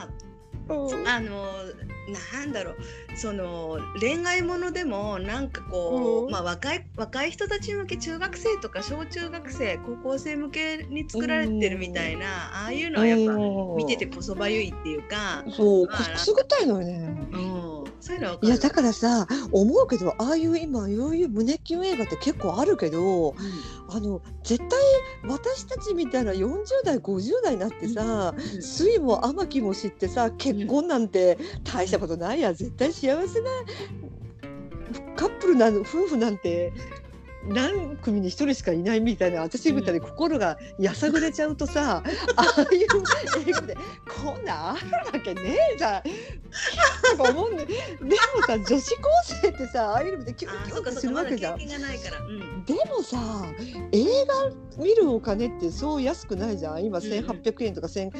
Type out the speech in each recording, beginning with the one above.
さうん。あのなんだろうその恋愛ものでもなんかこう、うん。まあ、若い若い人たち向け中学生とか小中学生高校生向けに作られてるみたいな、ああいうのはやっぱうん。見ててこそばゆいっていうか、そうまあくすぐったいのよね。うん、そういうのいやだからさ思うけどああいう今そういう胸キュン映画って結構あるけどあの絶対私たちみたいな40代50代になってさ、うん酸いも甘きも知ってさ結婚なんて大したことないや絶対幸せなカップルなの夫婦なんて何組に一人しかいないみたいな私みたいに心がやさぐれちゃうとさ、ああいう映画でこんなんあるわけねえじゃん。思さ女子高生ってさああいうのでキュンあキュンってするわけじゃん。経。験がないから、うん。でもさ映画見るお金ってそう安くないじゃん。今うん1800円とか1000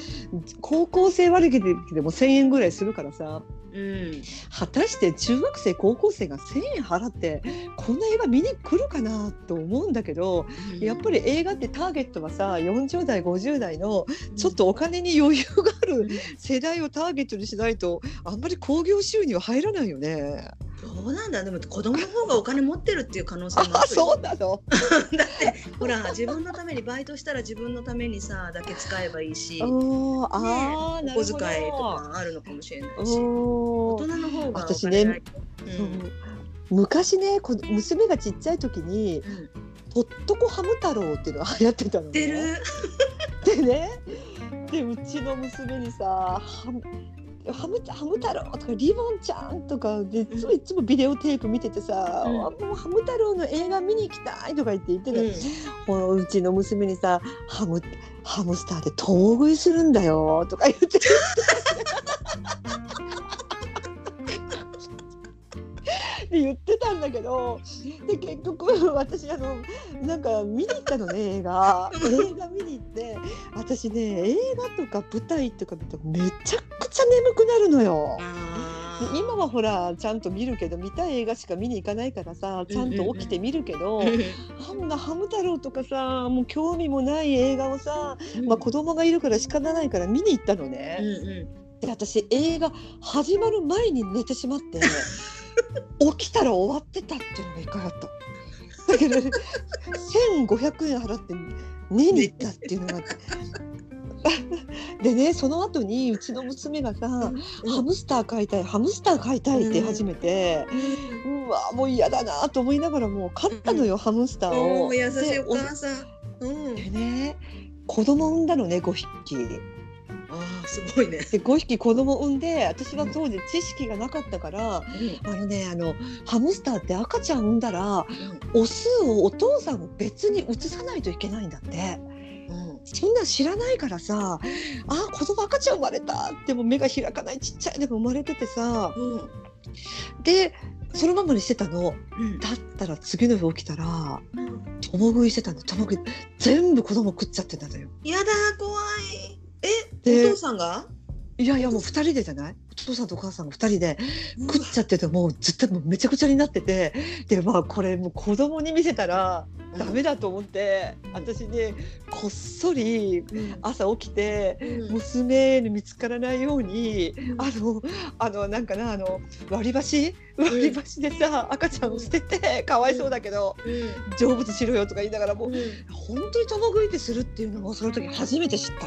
高校生割引でも1000円ぐらいするからさうん、果たして中学生高校生が1000円払ってこんな映画見に来るかなと思うんだけどやっぱり映画ってターゲットはさ40代50代のちょっとお金に余裕がある世代をターゲットにしないとあんまり興行収入は入らないよね。どうなんだ？でも子供の方がお金持ってるっていう可能性もああるよ。そうなの？だってほら自分のためにバイトしたら自分のためにさだけ使えばいいしあーあーなお小遣いとかあるのかもしれないし大人の方が私ねう昔ねこ娘がちっちゃい時にうん。うん「とっとこハム太郎」っていうのが流行ってたのね。でねでうちの娘にさ「ハムハム太郎」とか「リボンちゃん」とかでいつもいつもビデオテープ見ててさ「うん。あもうハム太郎の映画見に行きたい」とか言って言ってた、うん。うちの娘にさ「ハムハムスターで共食いするんだよ」とか言ってで言ってたんだけどで結局私あのなんか見に行ったのね映画。映画見に行って私ね映画とか舞台とか見るとめちゃくちゃ眠くなるのよ。今はほらちゃんと見るけど見たい映画しか見に行かないからさちゃんと起きて見るけど、ハムなハム太郎とかさもう興味もない映画をさ、まあ、子供がいるから仕方ないから見に行ったのうんね。うで私映画始まる前に寝てしまって起きたら終わってたっていうのが一回あった。だけど1500円払って寝に行ったっていうのがあって。でねその後にうちの娘がさ、んハムスター飼いたいハムスター飼いたいって言い始めて、うわもう嫌だなと思いながらもう飼ったのよ、ハムスターを。優しいでお母さんうんでね子供産んだのね5匹。あーすごいね。で5匹子供産んで私は当時知識がなかったから、あのねあのハムスターって赤ちゃん産んだらオスをお父さんを別に移さないといけないんだって。うん。そんなん知らないからさあー子供赤ちゃん生まれたってもう目が開かないちっちゃいのが生まれててさうん。でそのままにしてたの。うん。だったら次の日起きたらうん。共食いしてたの。共食い全部子供食っちゃってたのよ。やだ怖お父さんが？いやいやもう二人でじゃない？お父さんとお母さんが二人で食っちゃっててもう絶対もうめちゃくちゃになってて。でまあこれもう子供に見せたらダメだと思って私ねこっそりうん。朝起きてうん。娘に見つからないようにうん。あのあのなんかなあの割り箸？割り箸でさ赤ちゃんを捨ててかわいそうだけどうん。成仏しろよとか言いながらもううん。本当に共食いってするっていうのをその時初めて知った。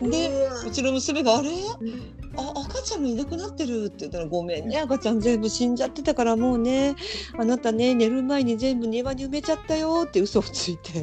でうちの娘が「あれ？うんあ赤ちゃんがいなくなってる」って言ったら「ごめんね。赤ちゃん全部死んじゃってたからもうね。あなたね寝る前に全部庭に埋めちゃったよ」って嘘をついて。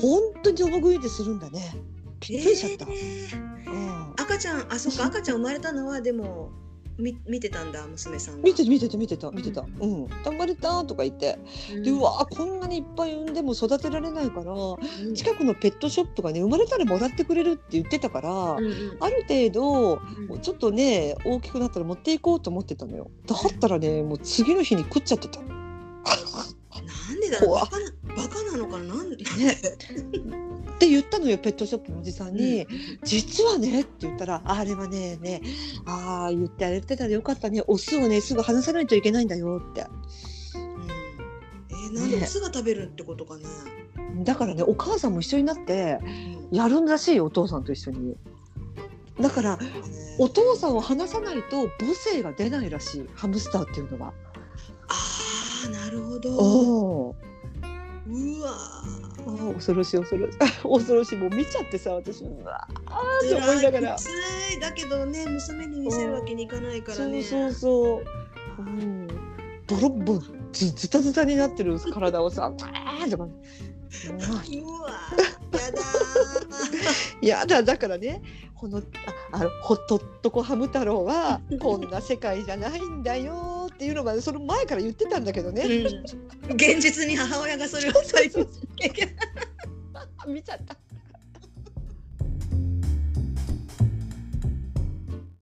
本当に共食いってするんだね。びっくりしちゃった。えー。うん。赤ちゃんあそっか赤ちゃん生まれたのはでもみ見てたんだ娘さんが。見て見てた見てた見てた「うん。生まれた」とか言って。でうわこんなにいっぱい産んでも育てられないからうん。近くのペットショップがね生まれたらもらってくれるって言ってたから、うんうん。ある程度うん。ちょっとね大きくなったら持っていこうと思ってたのよ。だったらねもう次の日に食っちゃってたなんでだろうかななんで？ね。って言ったのよペットショップのおじさんに「実はね」って言ったら「あれはねねああ言ってあげてたらよかったね。オスをねすぐ離さないといけないんだよ」って。うん。えーなんでね。オスが食べるってことかね？だからねお母さんも一緒になってうん。やるんらしいよお父さんと一緒に。だからお父さんを離さないと母性が出ないらしい。ハムスターっていうのは。ああなるほど。おうわあー恐ろしい恐ろしい。恐ろしい。もう見ちゃってさ私うわあーって思いながら。きつい。だけどね娘に見せるわけにいかないからね。そうそうそう、うん、ボロボロズズタズタになってる体をさあーとかうわうわやだい やだだからねこのああのほっとっとこハム太郎はこんな世界じゃないんだよっていうのはその前から言ってたんだけどね、ー、うん、現実に母親がそれを最初 見ちゃった。